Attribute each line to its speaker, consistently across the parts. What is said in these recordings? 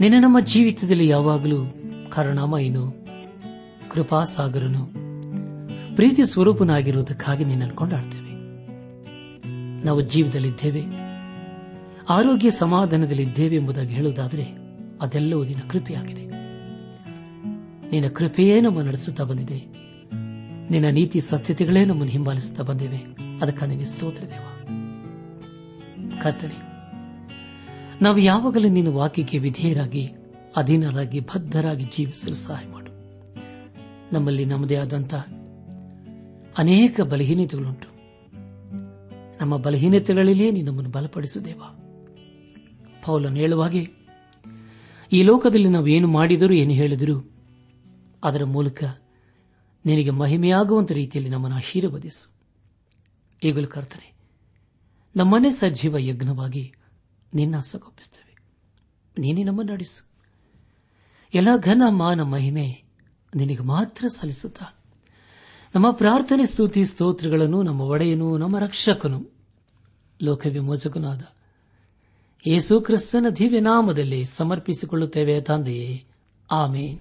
Speaker 1: ನಿನ್ನ ನಮ್ಮ ಜೀವಿತದಲ್ಲಿ ಯಾವಾಗಲೂ ಕರುಣಾಮಯನು, ಕೃಪಾಸಾಗರನು, ಪ್ರೀತಿ ಸ್ವರೂಪನಾಗಿರುವುದಕ್ಕಾಗಿ ನಿನ್ನನ್ನು ಕೊಂಡಾಡ್ತೇವೆ. ನಾವು ಜೀವದಲ್ಲಿದ್ದೇವೆ ಆರೋಗ್ಯ ಸಮಾಧಾನದಲ್ಲಿದ್ದೇವೆ ಎಂಬುದಾಗಿ ಹೇಳುವುದಾದರೆ ಅದೆಲ್ಲವೂ ನಿನ್ನ ಕೃಪೆಯಾಗಿದೆ. ನಿನ್ನ ಕೃಪೆಯೇ ನಮ್ಮ ನಡೆಸುತ್ತಾ ಬಂದಿದೆ. ನಿನ್ನ ನೀತಿ ಸತ್ಯತೆಗಳೇ ನಮ್ಮನ್ನು ಹಿಂಬಾಲಿಸುತ್ತಾ ಬಂದಿವೆ. ಅದಕ್ಕಾಗಿ ಸ್ತೋತ್ರ ದೇವ ನಾವು ಯಾವಾಗಲೂ ನಿನ್ನ ವಾಕ್ಯಕ್ಕೆ ವಿಧೇಯರಾಗಿ, ಅಧೀನರಾಗಿ, ಬದ್ಧರಾಗಿ ಜೀವಿಸಲು ಸಹಾಯ ಮಾಡು. ನಮ್ಮಲ್ಲಿ ನಮ್ಮದೇ ಆದಂತಹ ಅನೇಕ ಬಲಹೀನತೆಗಳುಂಟು. ನಮ್ಮ ಬಲಹೀನತೆಗಳಲ್ಲಿಯೇ ನಿನ್ನನ್ನು ಬಲಪಡಿಸುದೇವ ಪೌಲನ್ನು ಹೇಳುವಾಗೆ ಈ ಲೋಕದಲ್ಲಿ ನಾವು ಏನು ಮಾಡಿದರೂ, ಏನು ಹೇಳಿದರೂ, ಅದರ ಮೂಲಕ ನಿನಗೆ ಮಹಿಮೆಯಾಗುವಂತ ರೀತಿಯಲ್ಲಿ ನಮ್ಮನ್ನು ಆಶೀರ್ವದಿಸು. ಈಗಲೂ ಕರ್ತನೆ, ನಮ್ಮನೆ ಸಜೀವ ಯಜ್ಞವಾಗಿ ನಿನ್ನ ಸಗೋಪಿಸುತ್ತೇವೆ ನೀನೇ ನಮ್ಮನ್ನು ನಡೆಸು. ಎಲ್ಲ ಘನ ಮಾನ ಮಹಿಮೆ ನಿನಗೆ ಮಾತ್ರ ಸಲ್ಲಿಸುತ್ತಾ ನಮ್ಮ ಪ್ರಾರ್ಥನೆ, ಸ್ತುತಿ, ಸ್ತೋತ್ರಗಳನ್ನು ನಮ್ಮ ಒಡೆಯನು, ನಮ್ಮ ರಕ್ಷಕನು, ಲೋಕವಿಮೋಚಕನಾದ ಯೇಸು ಕ್ರಿಸ್ತನ ದಿವ್ಯನಾಮದಲ್ಲಿ ಸಮರ್ಪಿಸಿಕೊಳ್ಳುತ್ತೇವೆ ತಂದೆಯೇ. ಆಮೇನ್.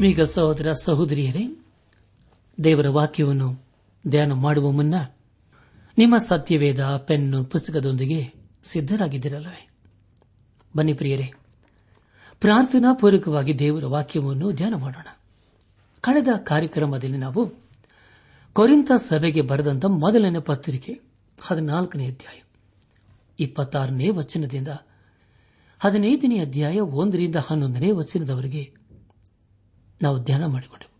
Speaker 2: ಆತ್ಮೀಗ ಸಹೋದರ ಸಹೋದರಿಯರೇ, ದೇವರ ವಾಕ್ಯವನ್ನು ಧ್ಯಾನ ಮಾಡುವ ಮುನ್ನ ನಿಮ್ಮ ಸತ್ಯವೇದ ಪೆನ್ನು ಪುಸ್ತಕದೊಂದಿಗೆ ಸಿದ್ದರಾಗಿದ್ದಿರಲ್ಲವೇ ಬನ್ನಿ ಪ್ರಿಯರೇ ಪ್ರಾರ್ಥನಾ ಪೂರ್ವಕವಾಗಿ ದೇವರ ವಾಕ್ಯವನ್ನು ಧ್ಯಾನ ಮಾಡೋಣ. ಕಳೆದ ಕಾರ್ಯಕ್ರಮದಲ್ಲಿ ನಾವು ಕೊರಿಂತ ಸಭೆಗೆ ಬರೆದಂತ ಮೊದಲನೇ ಪತ್ರಿಕೆ ಹದಿನಾಲ್ಕನೇ ಅಧ್ಯಾಯ, ಇಪ್ಪತ್ತಾರನೇ ವಚನದಿಂದ ಹದಿನೈದನೇ ಅಧ್ಯಾಯ ಒಂದರಿಂದ ಹನ್ನೊಂದನೇ ವಚನದವರೆಗೆ ನಾವು ಧ್ಯಾನ ಮಾಡಿಕೊಂಡೆವು.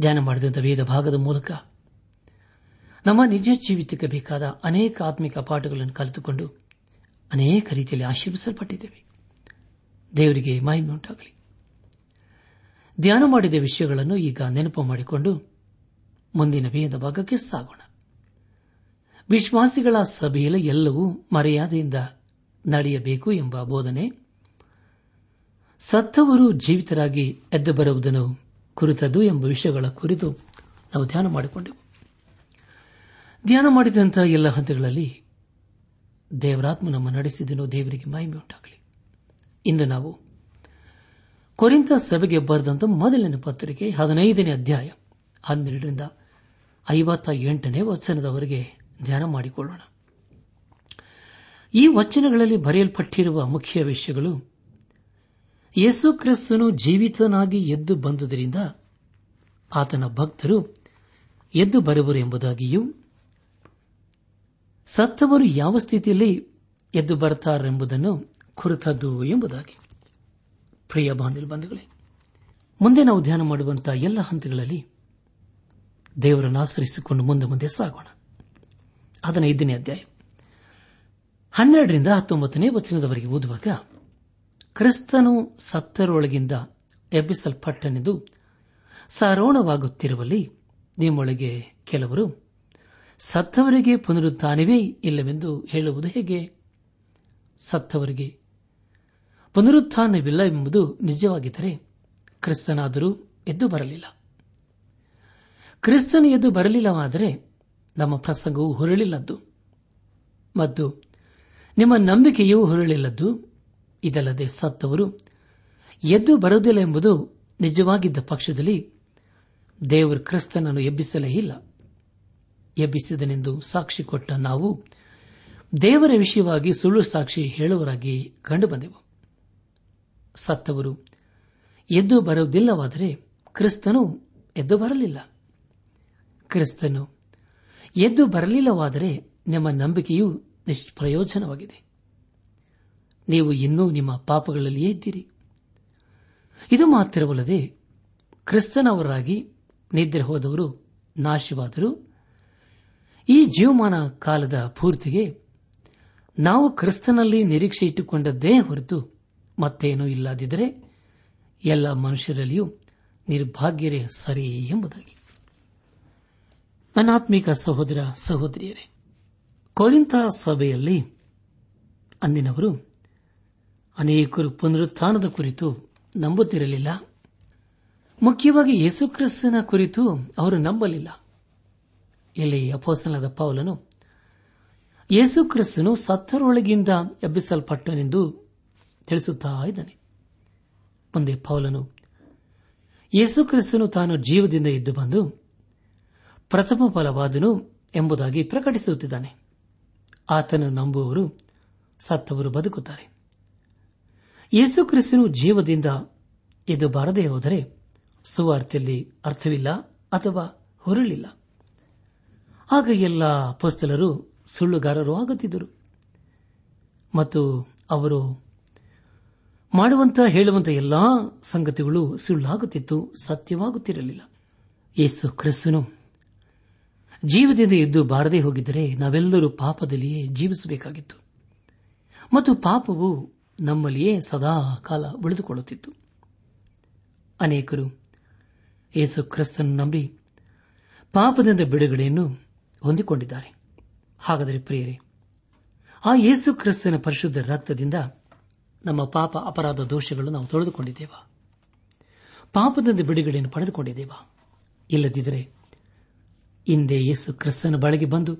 Speaker 2: ಧ್ಯಾನ ಮಾಡಿದಂಥ ವೇದ ಭಾಗದ ಮೂಲಕ ನಮ್ಮ ನಿಜ ಜೀವಿತಕ್ಕೆ ಬೇಕಾದ ಅನೇಕ ಆತ್ಮಿಕ ಪಾಠಗಳನ್ನು ಕಲಿತುಕೊಂಡು ಅನೇಕ ರೀತಿಯಲ್ಲಿ ಆಶೀರ್ವಿಸಲ್ಪಟ್ಟಿದ್ದೇವೆ. ದೇವರಿಗೆ ಮಹಿಮೆ ಉಂಟಾಗಲಿ. ಧ್ಯಾನ ಮಾಡಿದ ವಿಷಯಗಳನ್ನು ಈಗ ನೆನಪು ಮಾಡಿಕೊಂಡು ಮುಂದಿನ ವೇದ ಭಾಗಕ್ಕೆ ಸಾಗೋಣ. ವಿಶ್ವಾಸಿಗಳ ಸಭೆಯಲ್ಲಿ ಎಲ್ಲವೂ ಮರ್ಯಾದೆಯಿಂದ ನಡೆಯಬೇಕು ಎಂಬ ಬೋಧನೆ ಸತ್ತವರು ಜೀವಿತರಾಗಿ ಎದ್ದು ಬರುವುದನ್ನು ಕುರಿತದ್ದು ಎಂಬ ವಿಷಯಗಳ ಕುರಿತು ನಾವು ಧ್ಯಾನ ಮಾಡಿಕೊಂಡೆವು. ಧ್ಯಾನ ಮಾಡಿದಂತಹ ಎಲ್ಲ ಹಂತಗಳಲ್ಲಿ ದೇವರಾತ್ಮ ನಮ್ಮ ನಡೆಸಿದನು ದೇವರಿಗೆ ಮಹಿಮೆ ಉಂಟಾಗಲಿ. ಇಂದು ನಾವು ಕೊರಿಂತ ಸಭೆಗೆ ಬರೆದಂತ ಮೊದಲನೇ ಪತ್ರಿಕೆ ಹದಿನೈದನೇ ಅಧ್ಯಾಯ ಹನ್ನೆರಡರಿಂದ ಐವತ್ತ ಎಂಟನೇ ವಚನದವರೆಗೆ ಧ್ಯಾನ ಮಾಡಿಕೊಳ್ಳೋಣ. ಈ ವಚನಗಳಲ್ಲಿ ಬರೆಯಲ್ಪಟ್ಟಿರುವ ಮುಖ್ಯ ವಿಷಯಗಳು ಯೇಸು ಕ್ರಿಸ್ತನು ಜೀವಿತನಾಗಿ ಎದ್ದು ಬಂದುದರಿಂದ ಆತನ ಭಕ್ತರು ಎದ್ದು ಬರುವರು ಎಂಬುದಾಗಿಯೂ, ಸತ್ತವರು ಯಾವ ಸ್ಥಿತಿಯಲ್ಲಿ ಎದ್ದು ಬರುತ್ತಾರೆಂಬುದನ್ನು ಕುರಿತದ್ದು ಎಂಬುದಾಗಿ. ಪ್ರಿಯ ಬಾಂಧವ ಮುಂದೆ ನಾವು ಧ್ಯಾನ ಮಾಡುವಂತಹ ಎಲ್ಲ ಹಂತಗಳಲ್ಲಿ ದೇವರನ್ನು ಆಶ್ರಯಿಸಿಕೊಂಡು ಮುಂದೆ ಮುಂದೆ ಸಾಗೋಣ. ಅದನ್ನು ಐದನೇ ಅಧ್ಯಾಯ ಹನ್ನೆರಡರಿಂದ ಹತ್ತೊಂಬತ್ತನೇ ವಚನದವರೆಗೆ ಓದುವಾಗ ಕ್ರಿಸ್ತನು ಸತ್ತರೊಳಗಿಂದ ಎಬ್ಬಿಸಲ್ಪಟ್ಟನೆಂದು ಸಾರೋಣವಾಗುತ್ತಿರುವಲ್ಲಿ ನಿಮ್ಮೊಳಗೆ ಕೆಲವರು ಸತ್ತವರಿಗೆ ಪುನರುತ್ಥಾನವೇ ಇಲ್ಲವೆಂದು ಹೇಳುವುದು ಹೇಗೆ? ಸತ್ತವರಿಗೆ ಪುನರುತ್ಥಾನವಿಲ್ಲ ಎಂಬುದು ನಿಜವಾಗಿದ್ದರೆ ಕ್ರಿಸ್ತನಾದರೂ ಎದ್ದು ಬರಲಿಲ್ಲ. ಕ್ರಿಸ್ತನು ಎದ್ದು ಬರಲಿಲ್ಲವಾದರೆ ನಮ್ಮ ಪ್ರಸಂಗವು ಹೊರಳಿಲ್ಲದ್ದು. ಮತ್ತು ನಿಮ್ಮ ನಂಬಿಕೆಯೂ ಹೊರಳಿಲ್ಲದ್ದು. ಇದಲ್ಲದೆ ಸತ್ತವರು ಎದ್ದು ಬರುವುದಿಲ್ಲ ಎಂಬುದು ನಿಜವಾಗಿದ್ದ ಪಕ್ಷದಲ್ಲಿ ದೇವರು ಕ್ರಿಸ್ತನನ್ನು ಎಬ್ಬಿಸಲೇ ಇಲ್ಲ. ಎಬ್ಬಿಸಿದನೆಂದು ಸಾಕ್ಷಿ ಕೊಟ್ಟ ನಾವು ದೇವರ ವಿಷಯವಾಗಿ ಸುಳ್ಳು ಸಾಕ್ಷಿ ಹೇಳುವರಾಗಿ ಕಂಡುಬಂದೆವು. ಸತ್ತವರು ಎದ್ದು ಬರುವುದಿಲ್ಲವಾದರೆ ಕ್ರಿಸ್ತನು ಎದ್ದು ಬರಲಿಲ್ಲ. ಕ್ರಿಸ್ತನು ಎದ್ದು ಬರಲಿಲ್ಲವಾದರೆ ನಿಮ್ಮ ನಂಬಿಕೆಯೂ ನಿಷ್ಪ್ರಯೋಜನವಾಗಿದೆ. ನೀವು ಇನ್ನೂ ನಿಮ್ಮ ಪಾಪಗಳಲ್ಲಿಯೇ ಇದ್ದೀರಿ. ಇದು ಮಾತ್ರವಲ್ಲದೆ ಕ್ರಿಸ್ತನವರಾಗಿ ನಿದ್ರೆ ಹೋದವರು, ನಾಶವಾದರು. ಈ ಜೀವಮಾನ ಕಾಲದ ಪೂರ್ತಿಗೆ ನಾವು ಕ್ರಿಸ್ತನಲ್ಲಿ ನಿರೀಕ್ಷೆ ಇಟ್ಟುಕೊಂಡದ್ದೇ ಹೊರತು ಮತ್ತೇನೂ ಇಲ್ಲದಿದ್ದರೆ ಎಲ್ಲ ಮನುಷ್ಯರಲ್ಲಿಯೂ ನಿರ್ಭಾಗ್ಯರೇ ಸರಿ ಎಂಬುದಾಗಿ. ನನ್ನಾತ್ಮಿಕ ಸಹೋದರ ಸಹೋದರಿಯರೇ ಕೊರಿಂತ ಸಭೆಯಲ್ಲಿ ಅಂದಿನವರು ಅನೇಕರು ಪುನರುತ್ಥಾನದ ಕುರಿತು ನಂಬುತ್ತಿರಲಿಲ್ಲ. ಮುಖ್ಯವಾಗಿ ಯೇಸುಕ್ರಿಸ್ತನ ಕುರಿತು ಅವರು ನಂಬಲಿಲ್ಲ. ಇಲ್ಲಿ ಅಪೋಸನದ ಪೌಲನು ಯೇಸುಕ್ರಿಸ್ತನು ಸತ್ತರೊಳಗಿಂದ ಎಬ್ಬಿಸಲ್ಪಟ್ಟನೆಂದು ತಿಳಿಸುತ್ತಾ ಇದ್ದಾನೆ. ಮುಂದೆ ಪೌಲನು ಯೇಸುಕ್ರಿಸ್ತನು ತಾನು ಜೀವದಿಂದ ಎದ್ದು ಬಂದು ಪ್ರಥಮ ಫಲವಾದನು ಎಂಬುದಾಗಿ ಪ್ರಕಟಿಸುತ್ತಿದ್ದಾನೆ. ಆತನು ನಂಬುವವರು ಸತ್ತವರು ಬದುಕುತ್ತಾರೆ. ಯೇಸುಕ್ರಿಸ್ತನು ಜೀವದಿಂದ ಎದ್ದು ಬಾರದೇ ಹೋದರೆ ಸುವಾರ್ತೆಯಲ್ಲಿ ಅರ್ಥವಿಲ್ಲ ಅಥವಾ ಹೊರಳಿಲ್ಲ. ಆಗ ಎಲ್ಲ ಪುಸ್ತಲರು ಸುಳ್ಳುಗಾರರು ಆಗುತ್ತಿದ್ದರು. ಮತ್ತು ಅವರು ಮಾಡುವಂತ ಹೇಳುವಂತ ಎಲ್ಲಾ ಸಂಗತಿಗಳು ಸುಳ್ಳಾಗುತ್ತಿತ್ತು, ಸತ್ಯವಾಗುತ್ತಿರಲಿಲ್ಲ. ಯೇಸು ಕ್ರಿಸ್ತನು ಜೀವದಿಂದ ಎದ್ದು ಬಾರದೇ ಹೋಗಿದ್ದರೆ ನಾವೆಲ್ಲರೂ ಪಾಪದಲ್ಲಿಯೇ ಜೀವಿಸಬೇಕಾಗಿತ್ತು. ಮತ್ತು ಪಾಪವು ನಮ್ಮಲ್ಲಿಯೇ ಸದಾ ಕಾಲ ಉಳಿದುಕೊಳ್ಳುತ್ತಿತ್ತು. ಅನೇಕರು ಯೇಸು ಕ್ರಿಸ್ತನ್ನು ನಂಬಿ ಪಾಪದಿಂದ ಬಿಡುಗಡೆಯನ್ನು ಹೊಂದಿಕೊಂಡಿದ್ದಾರೆ. ಹಾಗಾದರೆ ಪ್ರಿಯರೇ, ಆ ಯೇಸು ಕ್ರಿಸ್ತನ ಪರಿಶುದ್ಧ ರಕ್ತದಿಂದ ನಮ್ಮ ಪಾಪ ಅಪರಾಧ ದೋಷಗಳನ್ನು ನಾವು ತೊಳೆದುಕೊಂಡಿದ್ದೇವಾ? ಪಾಪದಿಂದ ಬಿಡುಗಡೆಯನ್ನು ಪಡೆದುಕೊಂಡಿದ್ದೇವಾ? ಇಲ್ಲದಿದ್ದರೆ ಹಿಂದೆ ಯೇಸು ಕ್ರಿಸ್ತನ ಬಳಿಗೆ ಬಂದು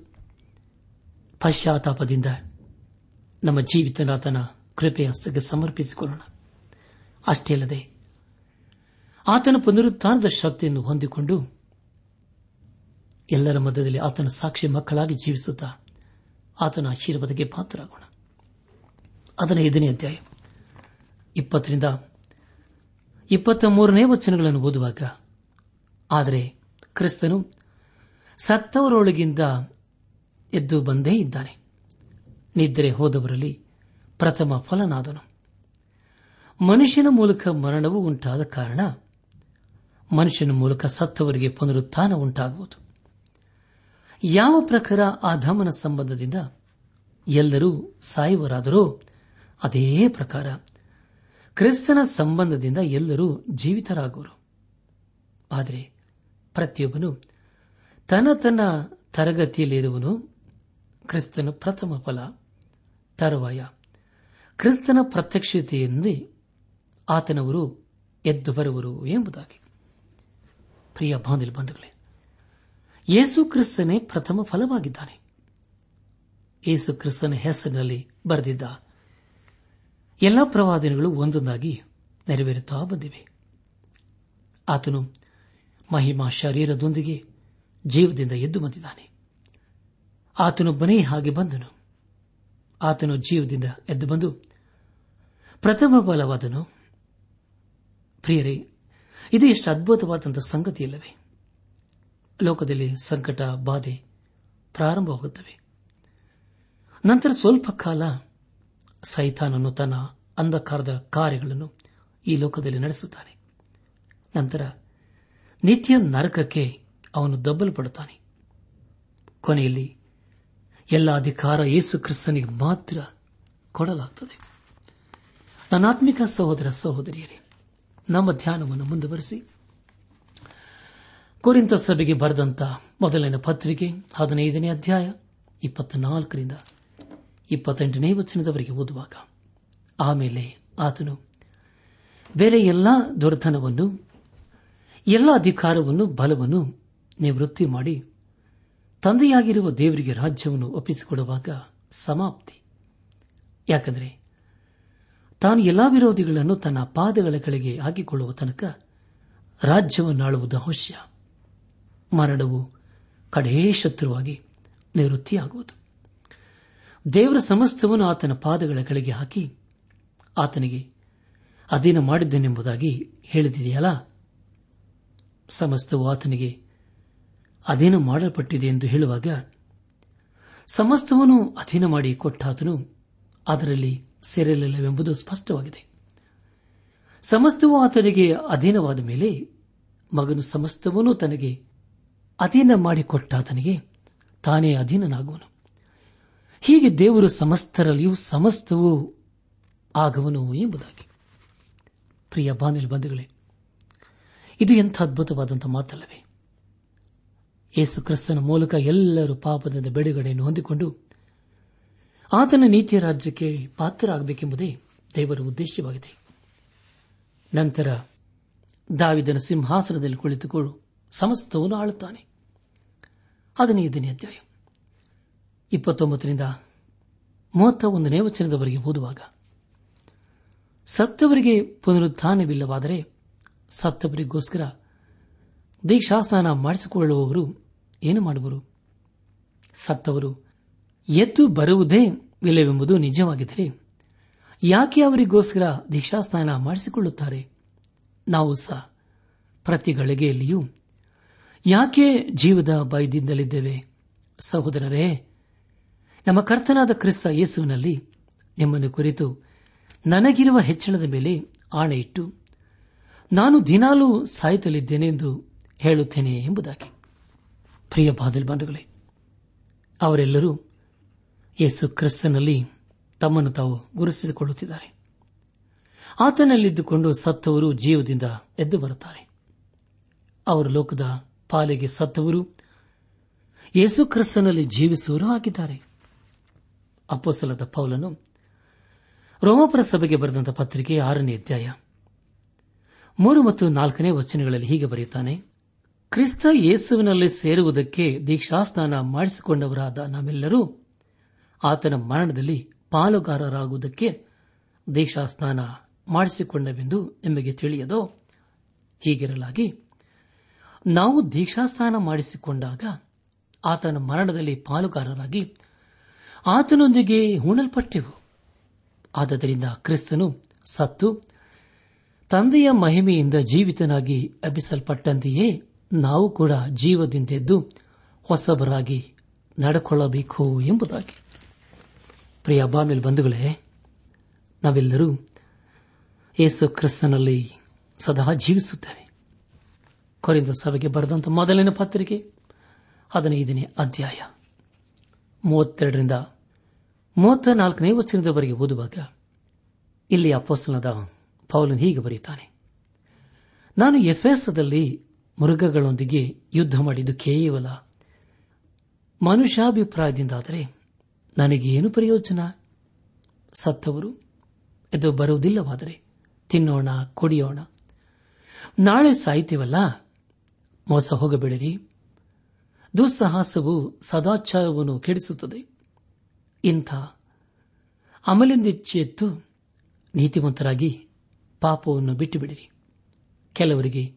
Speaker 2: ಪಶ್ಚಾತ್ತಾಪದಿಂದ ನಮ್ಮ ಜೀವಿತನಾಥನ ಕೃಪೆಯ ಹಸ್ತಕ್ಕೆ ಸಮರ್ಪಿಸಿಕೊಳ್ಳೋಣ. ಅಷ್ಟೇ ಅಲ್ಲದೆ, ಆತನ ಪುನರುತ್ಥಾನದ ಶಕ್ತಿಯನ್ನು ಹೊಂದಿಕೊಂಡು ಎಲ್ಲರ ಮಧ್ಯದಲ್ಲಿ ಆತನ ಸಾಕ್ಷಿ ಮಕ್ಕಳಾಗಿ ಜೀವಿಸುತ್ತಾ ಆತನ ಆಶೀರ್ವಾದಕ್ಕೆ ಪಾತ್ರರಾಗೋಣ. ಅದರ ಐದನೇ ಅಧ್ಯಾಯ. ಇಪ್ಪತ್ತರಿಂದ ಇಪ್ಪತ್ತ ಮೂರನೇ ವಚನಗಳನ್ನು ಓದುವಾಗ, ಆದರೆ ಕ್ರಿಸ್ತನು ಸತ್ತವರೊಳಗಿಂದ ಎದ್ದು ಬಂದೇ ಇದ್ದಾನೆ. ನಿದ್ರೆ ಹೋದವರಲ್ಲಿ ಪ್ರಥಮ ಫಲನಾದನು. ಮನುಷ್ಯನ ಮೂಲಕ ಮರಣವು ಉಂಟಾದ ಕಾರಣ ಮನುಷ್ಯನ ಮೂಲಕ ಸತ್ತವರಿಗೆ ಪುನರುತ್ಥಾನ ಉಂಟಾಗುವುದು. ಯಾವ ಪ್ರಕಾರ ಆ ಸಂಬಂಧದಿಂದ ಎಲ್ಲರೂ ಸಾಯುವರಾದರೂ ಅದೇ ಪ್ರಕಾರ ಕ್ರಿಸ್ತನ ಸಂಬಂಧದಿಂದ ಎಲ್ಲರೂ ಜೀವಿತರಾಗುವರು. ಆದರೆ ಪ್ರತಿಯೊಬ್ಬನು ತನ್ನ ತನ್ನ ತರಗತಿಯಲ್ಲಿರುವನು ಕ್ರಿಸ್ತನ ಪ್ರಥಮ ಫಲ ತರುವಾಯ. ಕ್ರಿಸ್ತನ ಪ್ರತ್ಯಕ್ಷತೆಯಲ್ಲಿ ಆತನವರು ಎದ್ದು ಬರುವರು ಎಂಬುದಾಗಿ. ಪ್ರಿಯ ಬಂಧುಗಳೇ, ಯೇಸು ಕ್ರಿಸ್ತನೇ ಪ್ರಥಮ ಫಲವಾಗಿದ್ದಾನೆ. ಯೇಸು ಕ್ರಿಸ್ತನ ಹೆಸರಿನಲ್ಲಿ ಬರೆದಿದ್ದ ಎಲ್ಲ ಪ್ರವಾದನೆಗಳು ಒಂದೊಂದಾಗಿ ನೆರವೇರುತ್ತಾ ಬಂದಿವೆ. ಆತನು ಮಹಿಮಾ ಶರೀರದೊಂದಿಗೆ ಜೀವದಿಂದ ಎದ್ದು ಬಂದಿದ್ದಾನೆ. ಆತನೊಬ್ಬನೇ ಹಾಗೆ ಬಂದನು. ಆತನು ಜೀವದಿಂದ ಎದ್ದು ಬಂದು ಪ್ರಥಮ ಬಲವಾದನು. ಪ್ರಿಯರೇ, ಇದು ಎಷ್ಟು ಅದ್ಭುತವಾದಂತಹ ಸಂಗತಿಯಲ್ಲವೇ. ಲೋಕದಲ್ಲಿ ಸಂಕಟ, ಬಾಧೆ ಪ್ರಾರಂಭವಾಗುತ್ತವೆ. ನಂತರ ಸ್ವಲ್ಪ ಕಾಲ ಸೈತಾನನು ತನ್ನ ಅಂಧಕಾರದ ಕಾರ್ಯಗಳನ್ನು ಈ ಲೋಕದಲ್ಲಿ ನಡೆಸುತ್ತಾನೆ. ನಂತರ ನಿತ್ಯ ನರಕಕ್ಕೆ ಅವನು ದಬ್ಬಲ್ಪಡುತ್ತಾನೆ. ಕೊನೆಯಲ್ಲಿ ಎಲ್ಲ ಅಧಿಕಾರ ಯೇಸು ಕ್ರಿಸ್ತನಿಗೆ ಮಾತ್ರ ಕೊಡಲಾಗುತ್ತದೆ ನನ್ನಾತ್ಮಿಕ ಸಹೋದರ ಸಹೋದರಿಯರೇ, ನಮ್ಮ ಧ್ಯಾನವನ್ನು ಮುಂದುವರೆಸಿ. ಕುರಿತ ಸಭೆಗೆ ಬರೆದಂತ ಮೊದಲನೇ ಪತ್ರಿಕೆ, ಹದಿನೈದನೇ ಅಧ್ಯಾಯ ಇಪ್ಪತ್ತೆಂಟನೇ ವಚನದವರೆಗೆ ಓದುವಾಗ. ಆಮೇಲೆ ಆತನು, ಬೇರೆ ಎಲ್ಲಾ ದುರ್ಧನವನ್ನು ಎಲ್ಲ ಅಧಿಕಾರವನ್ನು, ಬಲವನ್ನು ನಿವೃತ್ತಿ ಮಾಡಿ, ತಂದೆಯಾಗಿರುವ ದೇವರಿಗೆ ರಾಜ್ಯವನ್ನು ಒಪ್ಪಿಸಿಕೊಡುವಾಗ ಸಮಾಪ್ತಿ. ಯಾಕೆಂದರೆ ತಾನು ಎಲ್ಲಾ ವಿರೋಧಿಗಳನ್ನು ತನ್ನ ಪಾದಗಳ ಕೆಳಗೆ ಹಾಕಿಕೊಳ್ಳುವ ತನಕ ರಾಜ್ಯವನ್ನಾಳುವುದು ಅವಶ್ಯ. ಮರಣವು ಕಡೇ ಶತ್ರುವಾಗಿ ನಿವೃತ್ತಿಯಾಗುವುದು. ದೇವರ ಸಮಸ್ತವನ್ನು ಆತನ ಪಾದಗಳ ಕೆಳಗೆ ಹಾಕಿ ಆತನಿಗೆ ಅಧೀನ ಮಾಡಿದ್ದೇನೆಂಬುದಾಗಿ ಹೇಳಿದೆಯಲ್ಲ? ಸಮಸ್ತವು ಆತನಿಗೆ ಅಧೀನ ಮಾಡಲ್ಪಟ್ಟಿದೆ ಎಂದು ಹೇಳುವಾಗ ಸಮಸ್ತವನ್ನು ಅಧೀನ ಮಾಡಿ ಕೊಟ್ಟಾತನು ಅದರಲ್ಲಿ ಸೇರಲಿಲ್ಲವೆಂಬುದು ಸ್ಪಷ್ಟವಾಗಿದೆ. ಸಮಸ್ತವೂ ಆತನಿಗೆ ಅಧೀನವಾದ ಮೇಲೆ ಮಗನು ಸಮಸ್ತವನ್ನೂ ತನಗೆ ಅಧೀನ ಮಾಡಿಕೊಟ್ಟಾತನಿಗೆ ತಾನೇ ಅಧೀನನಾಗುವನು. ಹೀಗೆ ದೇವರು ಸಮಸ್ತರಲ್ಲಿಯೂ ಸಮಸ್ತವೂ ಆಗವನು ಎಂಬುದಾಗಿ. ಪ್ರಿಯ ಬಾನಿಲ್ ಬಂಧುಗಳೇ, ಇದು ಎಂಥ ಅದ್ಭುತವಾದಂಥ ಮಾತಲ್ಲವೇ? ಯೇಸು ಕ್ರಿಸ್ತನ ಮೂಲಕ ಎಲ್ಲರೂ ಪಾಪದಿಂದ ಬಿಡುಗಡೆಯನ್ನು ಹೊಂದಿಕೊಂಡು ಆತನ ನೀತಿಯ ರಾಜ್ಯಕ್ಕೆ ಪಾತ್ರರಾಗಬೇಕೆಂಬುದೇ ದೇವರ ಉದ್ದೇಶವಾಗಿದೆ. ನಂತರ ದಾವಿದನ ಸಿಂಹಾಸನದಲ್ಲಿ ಕುಳಿತುಕೊಂಡು ಸಮಸ್ತವನ್ನು ಆಳುತ್ತಾನೆ. ಹದಿನೈದನೇ ಅಧ್ಯಾಯ. ಇಪ್ಪತ್ತೊಂಬತ್ತರಿಂದ ಒಂದನೇ ವಚನದವರೆಗೆ ಓದುವಾಗ, ಸತ್ತವರಿಗೆ ಪುನರುತ್ಥಾನವಿಲ್ಲವಾದರೆ ಸತ್ತವರಿಗೋಸ್ಕರ ದೀಕ್ಷಾಸ್ನಾನ ಮಾಡಿಸಿಕೊಳ್ಳುವವರು ಏನು ಮಾಡುವರು? ಸತ್ತವರು ಎದ್ದು ಬರುವುದೇ ಇಲ್ಲವೆಂಬುದು ನಿಜವಾಗಿದ್ದರೆ ಯಾಕೆ ಅವರಿಗೋಸ್ಕರ ದೀಕ್ಷಾಸ್ನಾನ ಮಾಡಿಸಿಕೊಳ್ಳುತ್ತಾರೆ? ನಾವು ಸಹ ಪ್ರತಿ ಗಳಿಗೆಯಲ್ಲಿಯೂ ಯಾಕೆ ಜೀವದ ಭಯದಿಂದಲಿದ್ದೇವೆ ಸಹೋದರರೇ, ನಮ್ಮ ಕರ್ತನಾದ ಕ್ರಿಸ್ತ ಯೇಸುವಿನಲ್ಲಿ ನಿಮ್ಮನ್ನು ಕುರಿತು ನನಗಿರುವ ಹೆಚ್ಚಳದ ಮೇಲೆ ಆಣೆ ಇಟ್ಟು ನಾನು ದಿನಾಲೂ ಸಾಯುತ್ತಲಿದ್ದೇನೆ ಎಂದು ಹೇಳುತ್ತೇನೆ ಎಂಬುದಾಗಿ. ಪ್ರಿಯ ಬಂಧುಗಳೇ, ಅವರೆಲ್ಲರೂ ಯೇಸು ಕ್ರಿಸ್ತನಲ್ಲಿ ತಮ್ಮನ್ನು ತಾವು ಗುರುತಿಸಿಕೊಳ್ಳುತ್ತಿದ್ದಾರೆ. ಆತನಲ್ಲಿದ್ದುಕೊಂಡು ಸತ್ತವರು ಜೀವದಿಂದ ಎದ್ದು ಬರುತ್ತಾರೆ. ಅವರು ಲೋಕದ ಪಾಲಿಗೆ ಸತ್ತವರು, ಯೇಸು ಕ್ರಿಸ್ತನಲ್ಲಿ ಜೀವಿಸುವರೂ ಆಗಿದ್ದಾರೆ. ಅಪ್ಪಸಲದ ಪೌಲನು ರೋಮಪುರ ಸಭೆಗೆ ಬರೆದಂತ ಪತ್ರಿಕೆ ಆರನೇ ಅಧ್ಯಾಯ ಮೂರು ಮತ್ತು ನಾಲ್ಕನೇ ವಚನಗಳಲ್ಲಿ ಹೀಗೆ ಬರೆಯುತ್ತಾನೆ, ಕ್ರಿಸ್ತ ಯೇಸುವಿನಲ್ಲಿ ಸೇರುವುದಕ್ಕೆ ದೀಕ್ಷಾಸ್ನಾನ ಮಾಡಿಸಿಕೊಂಡವರಾದ ನಾವೆಲ್ಲರೂ ಆತನ ಮರಣದಲ್ಲಿ ಪಾಲುಗಾರರಾಗುವುದಕ್ಕೆ ದೀಕ್ಷಾಸ್ನಾನ ಮಾಡಿಸಿಕೊಂಡವೆಂದು ನಿಮಗೆ ತಿಳಿಯದೋ? ಹೀಗಿರಲಾಗಿ, ನಾವು ದೀಕ್ಷಾಸ್ನಾನ ಮಾಡಿಸಿಕೊಂಡಾಗ ಆತನ ಮರಣದಲ್ಲಿ ಪಾಲುಗಾರರಾಗಿ ಆತನೊಂದಿಗೆ ಹೂಣಲ್ಪಟ್ಟೆವು. ಆದ್ದರಿಂದ ಕ್ರಿಸ್ತನು ಸತ್ತು, ತಂದೆಯ ಮಹಿಮೆಯಿಂದ ಜೀವಿತನಾಗಿ ಎಬ್ಬಿಸಲ್ಪಟ್ಟಂತೆಯೇ ನಾವು ಕೂಡ ಜೀವದಿಂದೆದ್ದು ಹೊಸಬರಾಗಿ ನಡೆಕೊಳ್ಳಬೇಕು ಎಂಬುದಾಗಿ. ಪ್ರಿಯ ಬಾನಿಲ್ ಬಂಧುಗಳೇ, ನಾವೆಲ್ಲರೂ ಯೇಸು ಕ್ರಿಸ್ತನಲ್ಲಿ ಸದಾ ಜೀವಿಸುತ್ತೇವೆ. ಕೊರಿಂದ ಸಭೆಗೆ ಬರೆದಂತ ಮೊದಲಿನ ಪತ್ರಿಕೆ, ಹದಿನೈದನೇ ಅಧ್ಯಾಯ, ಮೂವತ್ತೆರಡರಿಂದ ಮೂವತ್ತ ನಾಲ್ಕನೇ ವಚನದವರೆಗೆ ಓದುವಾಗ ಇಲ್ಲಿ ಅಪೋಸ್ತನದ ಪೌಲನ್ ಹೀಗೆ ಬರೆಯುತ್ತಾನೆ, ನಾನು ಎಫೆಸದಲ್ಲಿ ಮೃಗಗಳೊಂದಿಗೆ ಯುದ್ಧ ಮಾಡಿದ್ದು ಕೇವಲ ಮನುಷ್ಯಾಭಿಪ್ರಾಯದಿಂದಾದರೆ ನನಗೇನು ಪ್ರಯೋಜನ? ಸತ್ತವರು ಇದು ಬರುವುದಿಲ್ಲವಾದರೆ ತಿನ್ನೋಣ, ಕುಡಿಯೋಣ. ನಾಳೆ ಸಾಯ್ತೀವಲ್ಲ? ಮೋಸ ಹೋಗಬೇಡಿರಿ. ದುಸ್ಸಾಹಸವು ಸದಾಚಾರವನ್ನು ಕೆಡಿಸುತ್ತದೆ. ಇಂಥ ಅಮಲಿಂದಿಚ್ಚೆತ್ತು ನೀತಿವಂತರಾಗಿ ಪಾಪವನ್ನು ಬಿಟ್ಟುಬಿಡಿರಿ. ಕೆಲವರಿಗೆ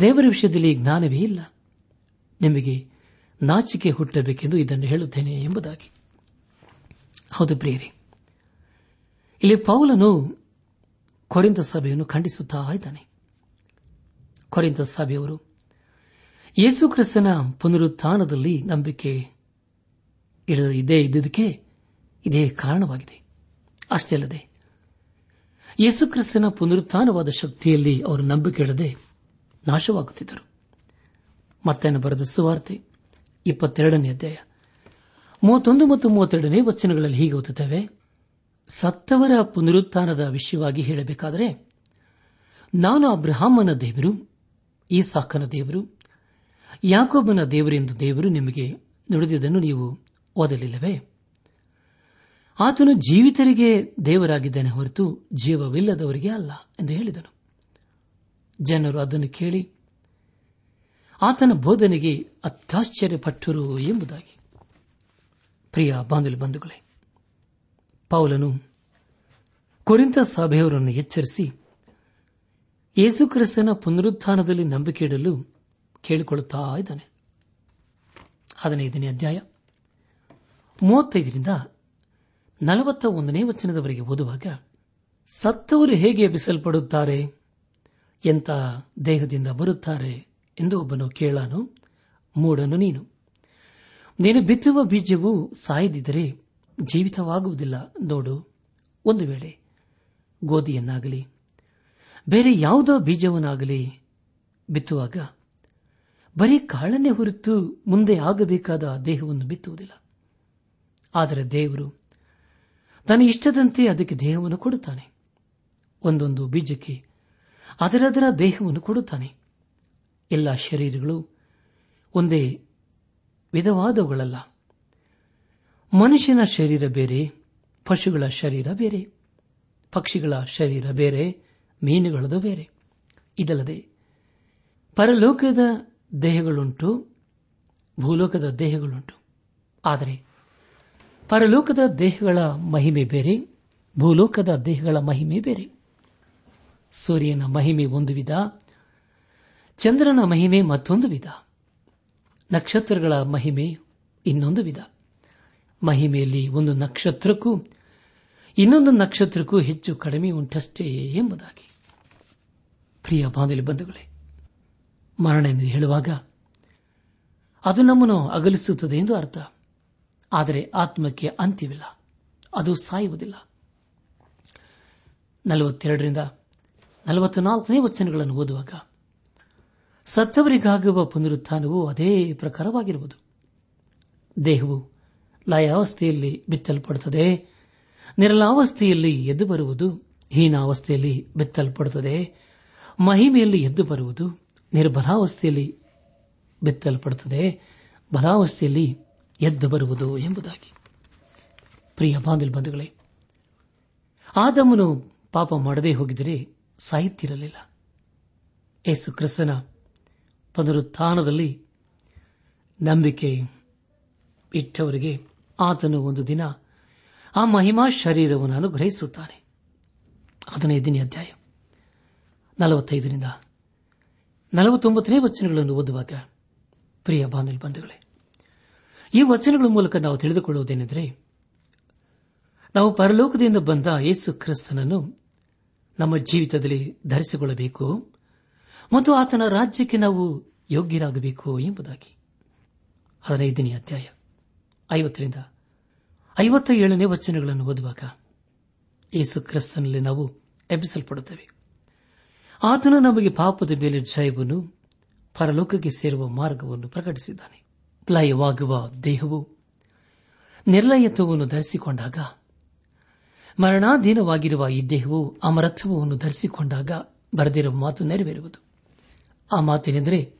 Speaker 2: ದೇವರ ವಿಷಯದಲ್ಲಿ ಜ್ಞಾನವೇ ಇಲ್ಲ. ನಿಮಗೆ ನಾಚಿಕೆ ಹುಟ್ಟಬೇಕೆಂದು ಇದನ್ನು ಹೇಳುತ್ತೇನೆ ಎಂಬುದಾಗಿ. ಹೌದು ಪ್ರಿಯರಿ. ಇಲ್ಲಿ ಪೌಲನು ಕೊರಿಂದ ಸಭೆಯನ್ನು ಖಂಡಿಸುತ್ತಾ ಇದ್ದಾನೆ. ಕೊರಿಂದ ಸಭೆಯವರು ಯೇಸುಕ್ರಿಸ್ತನ ಪುನರುತ್ಥಾನದಲ್ಲಿ ನಂಬಿಕೆ ಇದೇ ಇದ್ದುದಕ್ಕೆ ಇದೇ ಕಾರಣವಾಗಿದೆ. ಅಷ್ಟೇ ಅಲ್ಲದೆ ಯೇಸುಕ್ರಿಸ್ತನ ಪುನರುತ್ಥಾನವಾದ ಶಕ್ತಿಯಲ್ಲಿ ಅವರು ನಂಬಿಕೆ ಇಡದೆ ನಾಶವಾಗುತ್ತಿದ್ದರು. ಮತ್ತೆ ಬರೆದ ಸುವಾರ್ತೆ ಇಪ್ಪತ್ತೆರಡನೇ ಅಧ್ಯಾಯ. ಮೂವತ್ತೊಂದು ಮತ್ತು ಮೂವತ್ತೆರಡನೇ ವಚನಗಳಲ್ಲಿ ಹೀಗೆ ಓದುತ್ತೇವೆ, ಸತ್ತವರ ಪುನರುತ್ಥಾನದ ವಿಷಯವಾಗಿ ಹೇಳಬೇಕಾದರೆ, ನಾನು ಅಬ್ರಹಾಮನ ದೇವರು ಈ ಸಾಕನ ದೇವರು, ಯಾಕೋಬನ ದೇವರೆಂದು ದೇವರು ನಿಮಗೆ ನುಡಿದಿದ್ದನ್ನು ನೀವು ಓದಲಿಲ್ಲವೇ? ಆತನು ಜೀವಿತರಿಗೆ ದೇವರಾಗಿದ್ದಾನೆ ಹೊರತು ಜೀವವಿಲ್ಲದವರಿಗೆ ಅಲ್ಲ ಎಂದು ಹೇಳಿದನು. ಜನರು ಅದನ್ನು ಕೇಳಿ, ಆತನ ಬೋಧನೆಗೆ ಅತ್ಯಾಶ್ಚರ್ಯಪಟ್ಟರು ಎಂಬುದಾಗಿ. ಪ್ರಿಯ ಬಾಂಧವ್ಯ ಬಂಧುಗಳೇ, ಪೌಲನು ಕುರಿತ ಸಭೆಯವರನ್ನು ಎಚ್ಚರಿಸಿ ಯೇಸುಕ್ರಿಸ್ತನ ಪುನರುತ್ಥಾನದಲ್ಲಿ ನಂಬಿಕೆ ಇಡಲು ಕೇಳಿಕೊಳ್ಳುತ್ತಾ ಇದ್ದಾನೆ. ಹದಿನೈದನೇ ಅಧ್ಯಾಯ ಮೂವತ್ತೈದರಿಂದ ನಲವತ್ತ ಒಂದನೇ ವಚನದವರೆಗೆ ಓದುವಾಗ, ಸತ್ತವರು ಹೇಗೆ ಎಬ್ಬಿಸಲ್ಪಡುತ್ತಾರೆ ಎಂತ ದೇಹದಿಂದ ಬರುತ್ತಾರೆ ಎಂದು ಒಬ್ಬನು ಕೇಳಾನು, ಮೂಡನು ನೀನು. ನೀನು ಬಿತ್ತುವ ಬೀಜವು ಸಾಯದಿದ್ದರೆ ಜೀವಿತವಾಗುವುದಿಲ್ಲ. ನೋಡು, ಒಂದು ವೇಳೆ ಗೋಧಿಯನ್ನಾಗಲಿ, ಬೇರೆ ಯಾವುದೋ ಬೀಜವನ್ನಾಗಲಿ ಬಿತ್ತುವಾಗ ಬರೀ ಕಾಳನ್ನೇ ಹೊರತು ಮುಂದೆ ಆಗಬೇಕಾದ ದೇಹವನ್ನು ಬಿತ್ತುವುದಿಲ್ಲ. ಆದರೆ ದೇವರು ತನ್ನ ಇಷ್ಟದಂತೆ ಅದಕ್ಕೆ ದೇಹವನ್ನು ಕೊಡುತ್ತಾನೆ. ಒಂದೊಂದು ಬೀಜಕ್ಕೆ ಅದರದರ ದೇಹವನ್ನು ಕೊಡುತ್ತಾನೆ. ಎಲ್ಲ ಶರೀರಗಳು ಒಂದೇ ವಿಧವಾದವುಗಳಲ್ಲ. ಮನುಷ್ಯನ ಶರೀರ ಬೇರೆ, ಪಶುಗಳ ಶರೀರ ಬೇರೆ, ಪಕ್ಷಿಗಳ ಶರೀರ ಬೇರೆ, ಮೀನುಗಳದು ಬೇರೆ. ಇದಲ್ಲದೆ ಪರಲೋಕದ ದೇಹಗಳುಂಟು, ಭೂಲೋಕದ ದೇಹಗಳುಂಟು. ಆದರೆ ಪರಲೋಕದ ದೇಹಗಳ ಮಹಿಮೆ ಬೇರೆ, ಭೂಲೋಕದ ದೇಹಗಳ ಮಹಿಮೆ ಬೇರೆ. ಸೂರ್ಯನ ಮಹಿಮೆ ಒಂದು ವಿಧ, ಚಂದ್ರನ ಮಹಿಮೆ ಮತ್ತೊಂದು ವಿಧ. ನಕ್ಷತ್ರಗಳ ಮಹಿಮೆ ಇನ್ನೊಂದು ವಿಧ. ಮಹಿಮೆಯಲ್ಲಿ ಒಂದು ನಕ್ಷತ್ರಕ್ಕೂ, ಇನ್ನೊಂದು ನಕ್ಷತ್ರಕ್ಕೂ ಹೆಚ್ಚು ಕಡಿಮೆ ಉಂಟಷ್ಟೇ ಎಂಬುದಾಗಿ. ಪ್ರಿಯ ಬಾಂಧವ್ಯ ಬಂಧುಗಳೇ ಮರಣ ಎಂದು ಹೇಳುವಾಗ ಅದು ನಮ್ಮನ್ನು ಅಗಲಿಸುತ್ತದೆ ಎಂದು ಅರ್ಥ. ಆದರೆ ಆತ್ಮಕ್ಕೆ ಅಂತ್ಯವಿಲ್ಲ. ಅದು ಸಾಯುವುದಿಲ್ಲ. ನಲವತ್ತೆರಡರಿಂದ ನಲವತ್ನಾಲ್ಕನೇ ವಚನಗಳನ್ನು ಓದುವಾಗ ಸತ್ತವರಿಗಾಗುವ ಪುನರುತ್ಥಾನವು ಅದೇ ಪ್ರಕಾರವಾಗಿರುವುದು. ದೇಹವು ಲಯಾವಸ್ಥೆಯಲ್ಲಿ ಬಿತ್ತಲ್ಪಡುತ್ತದೆ. ನಿರಲಾವಸ್ಥೆಯಲ್ಲಿ ಎದ್ದು ಬರುವುದು ಹೀನಾವಸ್ಥೆಯಲ್ಲಿ ಬಿತ್ತಲ್ಪಡುತ್ತದೆ. ಮಹಿಮೆಯಲ್ಲಿ ಎದ್ದು ಬರುವುದು ನಿರ್ಬಲಾವಸ್ಥೆಯಲ್ಲಿ ಬಿತ್ತಲ್ಪಡುತ್ತದೆ. ಬಲಾವಸ್ಥೆಯಲ್ಲಿ ಎದ್ದು ಬರುವುದು ಎಂಬುದಾಗಿ. ಪ್ರಿಯ ಬಾಂಧಲ್ ಬಂಧುಗಳೇ, ಆದಮನು ಪಾಪ ಮಾಡದೇ ಹೋಗಿದರೆ ಸಾಯುತ್ತಿರಲಿಲ್ಲ ಯೇಸು ಕ್ರಿಸ್ತನ ಪುನರುತ್ಥಾನದಲ್ಲಿ ನಂಬಿಕೆ ಇಟ್ಟವರಿಗೆ ಆತನು ಒಂದು ದಿನ ಆ ಮಹಿಮಾ ಶರೀರವನ್ನು ಅನುಗ್ರಹಿಸುತ್ತಾನೆ. ಹದಿನೈದನೇ ಅಧ್ಯಾಯ, ನಲವತ್ತೈದರಿಂದ ನಲವತ್ತೊಂಬತ್ತನೇ ವಚನಗಳನ್ನು ಓದುವಾಗ, ಪ್ರಿಯ ಬಾನಲ್ ಬಂಧುಗಳೇ, ಈ ವಚನಗಳ ಮೂಲಕ ನಾವು ತಿಳಿದುಕೊಳ್ಳುವುದೇನೆಂದರೆ, ನಾವು ಪರಲೋಕದಿಂದ ಬಂದ ಯೇಸು ಕ್ರಿಸ್ತನನ್ನು ನಮ್ಮ ಜೀವಿತದಲ್ಲಿ ಧರಿಸಿಕೊಳ್ಳಬೇಕು. ಮತ್ತು ಆತನ ರಾಜ್ಯಕ್ಕೆ ನಾವು ಯೋಗ್ಯರಾಗಬೇಕು ಎಂಬುದಾಗಿ. ಹದಿನೈದನೇ ಅಧ್ಯಾಯ, ಐವತ್ತರಿಂದ ಐವತ್ತ ಏಳನೇ ವಚನಗಳನ್ನು ಓದುವಾಗ ಯೇಸು ಕ್ರಿಸ್ತನಲ್ಲಿ ನಾವು ಎಬ್ಬಿಸಲ್ಪಡುತ್ತೇವೆ. ಆತನು ನಮಗೆ ಪಾಪದ ಮೇಲೆ ಜಯವನ್ನು, ಪರಲೋಕಕ್ಕೆ ಸೇರುವ ಮಾರ್ಗವನ್ನು ಪ್ರಕಟಿಸಿದ್ದಾನೆ. ಲಯವಾಗುವ ದೇಹವು ನಿರ್ಲಯತ್ವವನ್ನು ಧರಿಸಿಕೊಂಡಾಗ, ಮರಣಾಧೀನವಾಗಿರುವ ಈ ದೇಹವು ಅಮರತ್ವವನ್ನು ಧರಿಸಿಕೊಂಡಾಗ ಬರೆದಿರುವ ಮಾತು ನೆರವೇರುವುದು. ಆ ಮಾತೇನೆಂದರೆ,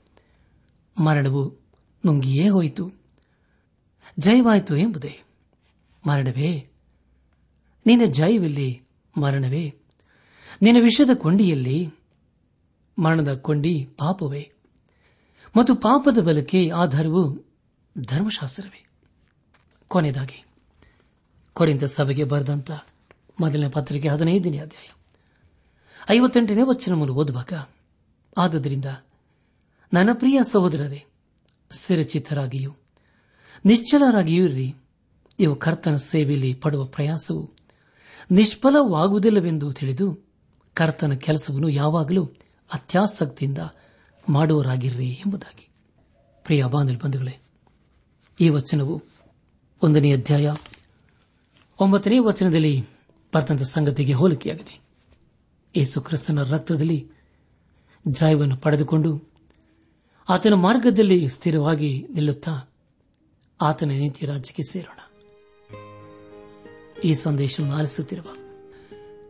Speaker 2: ಮರಣವು ನುಂಗಿಯೇ ಹೋಯಿತು. ಜಯವಾಯಿತು ಎಂಬುದೇ. ಮರಣವೇ, ನಿನ್ನ ಜಯವಿಲ್ಲಿ ಮರಣವೇ. ನಿನ್ನ ವಿಷದ ಕೊಂಡಿಯಲ್ಲಿ ಮರಣದ ಕೊಂಡಿ ಪಾಪವೇ. ಮತ್ತು ಪಾಪದ ಬಲಕ್ಕೆ ಆಧಾರವು ಧರ್ಮಶಾಸ್ತ್ರವೇ. ಕೊನೆಯದಾಗಿ ಕೊರಿಂದ ಸಭೆಗೆ ಬರೆದಂತ ಮೊದಲನೇ ಪತ್ರಿಕೆ ಹದಿನೈದನೇ ಅಧ್ಯಾಯ. ಐವತ್ತೆಂಟನೇ ವಚನವನ್ನು ಓದುವಾಗ ಆದುದರಿಂದ ನನ್ನ ಪ್ರಿಯ ಸಹೋದರರೇ ಸ್ಥಿರಚಿತ್ತರಾಗಿಯೂ ನಿಶ್ಚಲರಾಗಿಯೂ ಇರಿ. ಇವು ಕರ್ತನ ಸೇವೆಯಲ್ಲಿ ಪಡುವ ಪ್ರಯಾಸವು ನಿಷ್ಫಲವಾಗುವುದಿಲ್ಲವೆಂದು ತಿಳಿದು ಕರ್ತನ ಕೆಲಸವನ್ನು ಯಾವಾಗಲೂ ಅತ್ಯಾಸಕ್ತಿಯಿಂದ ಮಾಡುವರಾಗಿರ್ರಿ ಎಂಬುದಾಗಿ. ಪ್ರಿಯ ಬಾಂಧಲ್ ಬಂಧುಗಳೇ, ಈ ವಚನವು ಒಂದನೇ ಅಧ್ಯಾಯ ಒಂಬತ್ತನೇ ವಚನದಲ್ಲಿ ಬರೆದಂತ ಸಂಗತಿಗೆ ಹೋಲಿಕೆಯಾಗಿದೆ. ಯೇಸು ಕ್ರಿಸ್ತನ ರಕ್ತದಲ್ಲಿ ಜಯವನ್ನು ಪಡೆದುಕೊಂಡು ಆತನ ಮಾರ್ಗದಲ್ಲಿ ಸ್ಥಿರವಾಗಿ ನಿಲ್ಲುತ್ತಾ ಆತನ ನೀತಿ ರಾಜ್ಯಕ್ಕೆ ಸೇರೋಣ. ಈ ಸಂದೇಶವನ್ನು ಆಲಿಸುತ್ತಿರುವ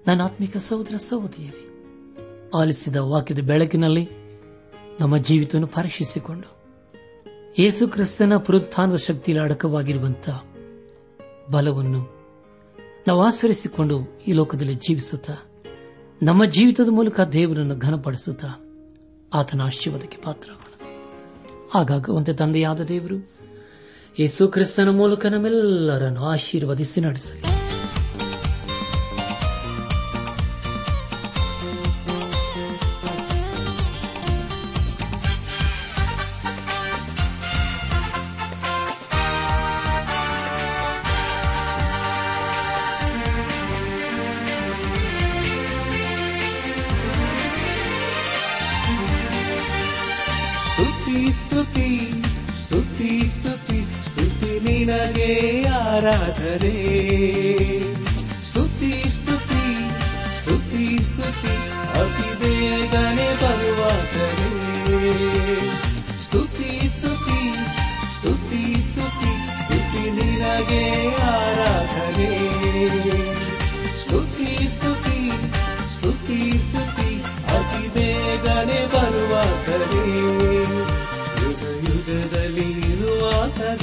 Speaker 2: ನನ್ನ ಆತ್ಮಿಕ ಸಹೋದರ ಸಹೋದರಿಯರೇ, ಆಲಿಸಿದ ವಾಕ್ಯದ ಬೆಳಕಿನಲ್ಲಿ ನಮ್ಮ ಜೀವಿತವನ್ನು ಪರೀಕ್ಷಿಸಿಕೊಂಡು ಯೇಸು ಕ್ರಿಸ್ತನ ಪುರುತ್ಥಾನದ ಶಕ್ತಿಯಲ್ಲಿ ಅಡಕವಾಗಿರುವಂತಹ ಬಲವನ್ನು ನಾವು ಆಚರಿಸಿಕೊಂಡು ಈ ಲೋಕದಲ್ಲಿ ಜೀವಿಸುತ್ತಾ, ನಮ್ಮ ಜೀವಿತದ ಮೂಲಕ ದೇವರನ್ನು ಘನಪಡಿಸುತ್ತಾ ಆತನ ಆಶೀರ್ವಾದಕ್ಕೆ ಪಾತ್ರರಾಗೋಣ. ಆಗಾಗ ಒಂದೇ ತಂದೆಯಾದ ದೇವರು ಯೇಸು ಕ್ರಿಸ್ತನ ಮೂಲಕ ನಮ್ಮೆಲ್ಲರನ್ನು ಆಶೀರ್ವದಿಸಿ ನಡೆಸಲಿ.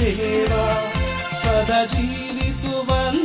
Speaker 3: ದೇವ ಸದಾ ಜೀವಿಸುವಂತ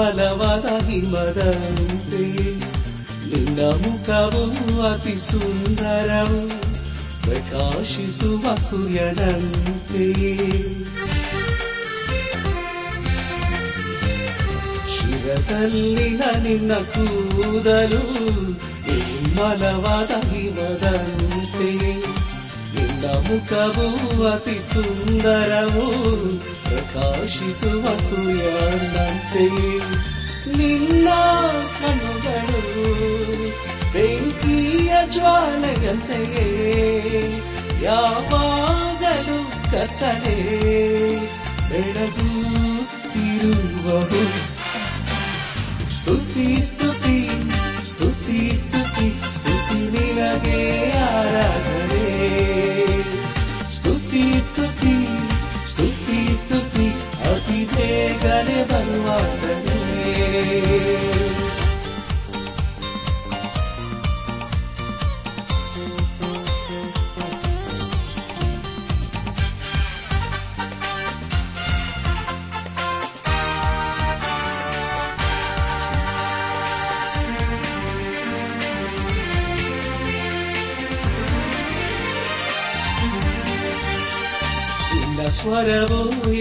Speaker 3: ನಿರ್ಮಲವಾದ ಹಿಮದಂತೆ. ನಿನ್ನ ಮುಖವು ಅತಿ ಸುಂದರವು ಪ್ರಕಾಶಿಸುವ ಸೂರ್ಯನಂತೆಯೇ ಶಿರದಲ್ಲಿನ ನಿನ್ನ ಕೂದಲು ನಿರ್ಮಲವಾದ ಹಿಮದಂತೆ. ನಿನ್ನ ಮುಖವು ಅತಿ ಸುಂದರವು ಪ್ರಕಾಶಿಸುವ ಸೂರ್ಯನಂತೆ. ನಿನ್ನ ಕಣ್ಣುಗಳು ಬೆಂಕಿಯ ಜ್ವಾಲೆಯಂತೆಯೇ. ಯಾವಾಗಲೂ ಕತ್ತಲೆ. ಬೆಳಗು ತಿರುವವು. ಸ್ತುತಿ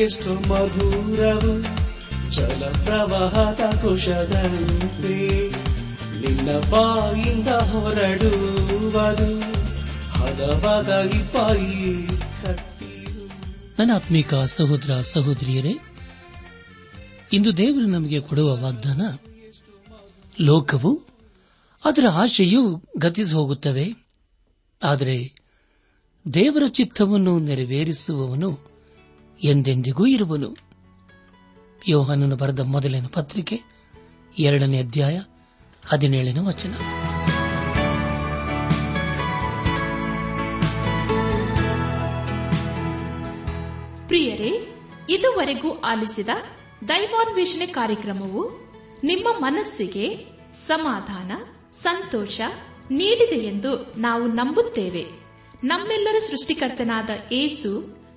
Speaker 3: ಎಷ್ಟು ಮಧುರವು ಜಲ ಪ್ರವಾಹದ ಕುಶದಂತೆ ನಿನ್ನ ಬಾಯಿಂದ ಹೊರಡುವುದು ಹದವಾದಾಗಿ ಕಟ್ಟಿರು.
Speaker 2: ನನ್ನ ಆತ್ಮಿಕ ಸಹೋದರ ಸಹೋದರಿಯರೇ, ಇಂದು ದೇವರು ನಮಗೆ ಕೊಡುವ ವಾಗ್ದಾನ, ಲೋಕವು ಅದರ ಆಶೆಯು ಗತಿಸಿ ಹೋಗುತ್ತವೆ, ಆದರೆ ದೇವರ ಚಿತ್ತವನ್ನು ನೆರವೇರಿಸುವವನು ಎಂದೆಂದಿಗೂ ಇರುವನು. ಯೋಹನನ್ನು ಬರೆದ ಮೊದಲನೇ ಪತ್ರಿಕೆ, ಎರಡನೇ ಅಧ್ಯಾಯ, ಹದಿನೇಳನೇ ವಚನ.
Speaker 1: ಪ್ರಿಯರೇ, ಇದುವರೆಗೂ ಆಲಿಸಿದ ದೈವಾನ್ವೇಷಣೆ ಕಾರ್ಯಕ್ರಮವು ನಿಮ್ಮ ಮನಸ್ಸಿಗೆ ಸಮಾಧಾನ, ಸಂತೋಷ ನೀಡಿದೆ ಎಂದು ನಾವು ನಂಬುತ್ತೇವೆ. ನಮ್ಮೆಲ್ಲರ ಸೃಷ್ಟಿಕರ್ತನಾದ ಏಸು